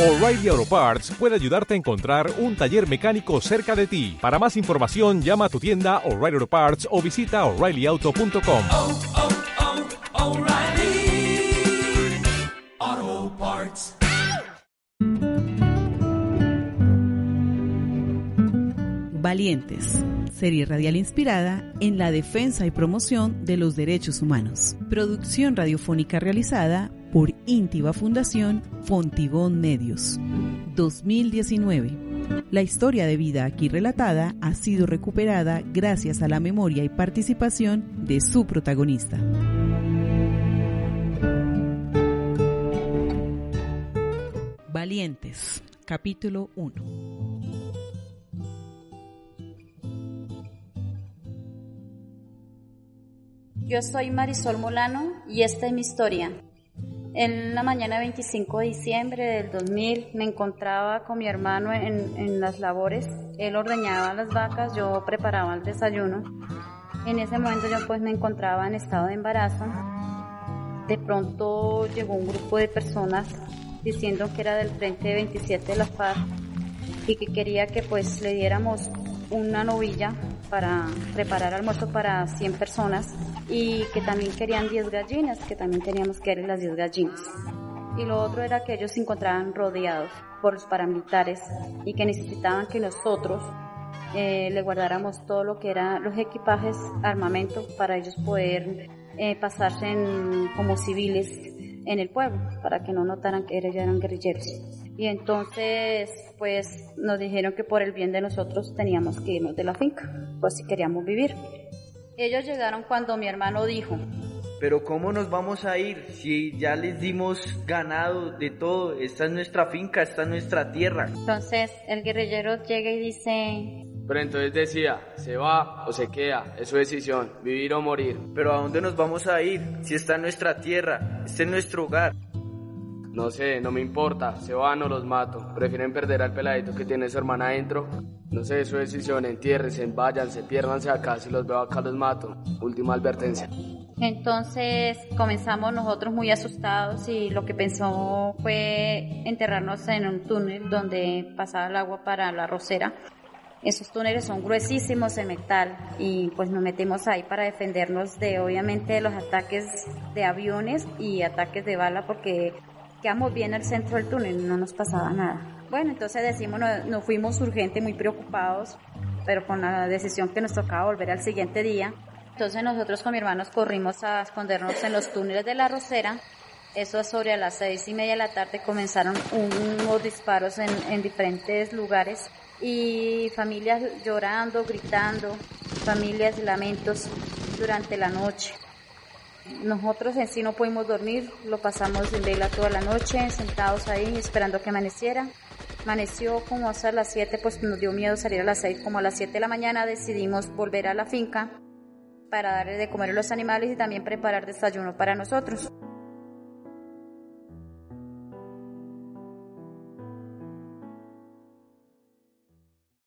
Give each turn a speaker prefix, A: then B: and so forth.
A: O'Reilly Auto Parts puede ayudarte a encontrar un taller mecánico cerca de ti. Para más información, llama a tu tienda O'Reilly Auto Parts o visita oreillyauto.com.
B: oh, oh, Parts.
C: Valientes, serie radial inspirada en la defensa y promoción de los derechos humanos. Producción radiofónica realizada por Íntiva Fundación Fontibón Medios. 2019. La historia de vida aquí relatada ha sido recuperada gracias a la memoria y participación de su protagonista. Valientes, capítulo 1.
D: Yo soy Marisol Molano y esta es mi historia. En la mañana 25 de diciembre del 2000 me encontraba con mi hermano en, las labores. Él ordeñaba las vacas, yo preparaba el desayuno. En ese momento yo pues me encontraba en estado de embarazo. De pronto llegó un grupo de personas diciendo que era del Frente 27 de la FARC y que quería que pues le diéramos una novilla para preparar almuerzo para 100 personas y que también querían 10 gallinas, que también teníamos que darle las 10 gallinas. Y lo otro era que ellos se encontraban rodeados por los paramilitares y que necesitaban que nosotros eh, le guardáramos todo lo que eran los equipajes, armamento, para ellos poder eh, pasarse en, como civiles en el pueblo, para que no notaran que ellos eran guerrilleros. Y entonces, pues nos dijeron que por el bien de nosotros teníamos que irnos de la finca, pues si queríamos vivir. Ellos llegaron cuando mi hermano dijo,
E: Pero ¿cómo nos vamos a ir si ya les dimos ganado de todo? Esta es nuestra finca, esta es nuestra tierra.
D: entonces el guerrillero llega y dice,
F: Pero entonces decía, se va o se queda, es su decisión, vivir o morir.
E: Pero ¿a dónde nos vamos a ir si está en nuestra tierra? Este es nuestro hogar.
F: No sé, no me importa, se van o los mato. Prefieren perder al peladito que tiene su hermana adentro. No sé, su decisión, entiérrense, váyanse, piérdanse acá, si los veo acá los mato. Última advertencia.
D: Entonces comenzamos nosotros muy asustados y lo que pensó fue enterrarnos en un túnel donde pasaba el agua para la rosera. Esos túneles son gruesísimos de metal y pues nos metimos ahí para defendernos de obviamente de los ataques de aviones y ataques de bala porque quedamos bien al centro del túnel, no nos pasaba nada. Bueno, entonces decimos, nos, nos fuimos urgentes, muy preocupados, pero con la decisión que nos tocaba volver al siguiente día. Entonces nosotros con mi hermano corrimos a escondernos en los túneles de la Rosera. Eso sobre a las seis y media de la tarde comenzaron unos disparos en, en diferentes lugares y familias llorando, gritando, familias lamentos durante la noche. Nosotros en sí no pudimos dormir, lo pasamos en vela toda la noche, sentados ahí esperando que amaneciera. Amaneció como hasta las 7, pues nos dio miedo salir a las 6, como a las 7 de la mañana decidimos volver a la finca para darle de comer a los animales y también preparar desayuno para nosotros.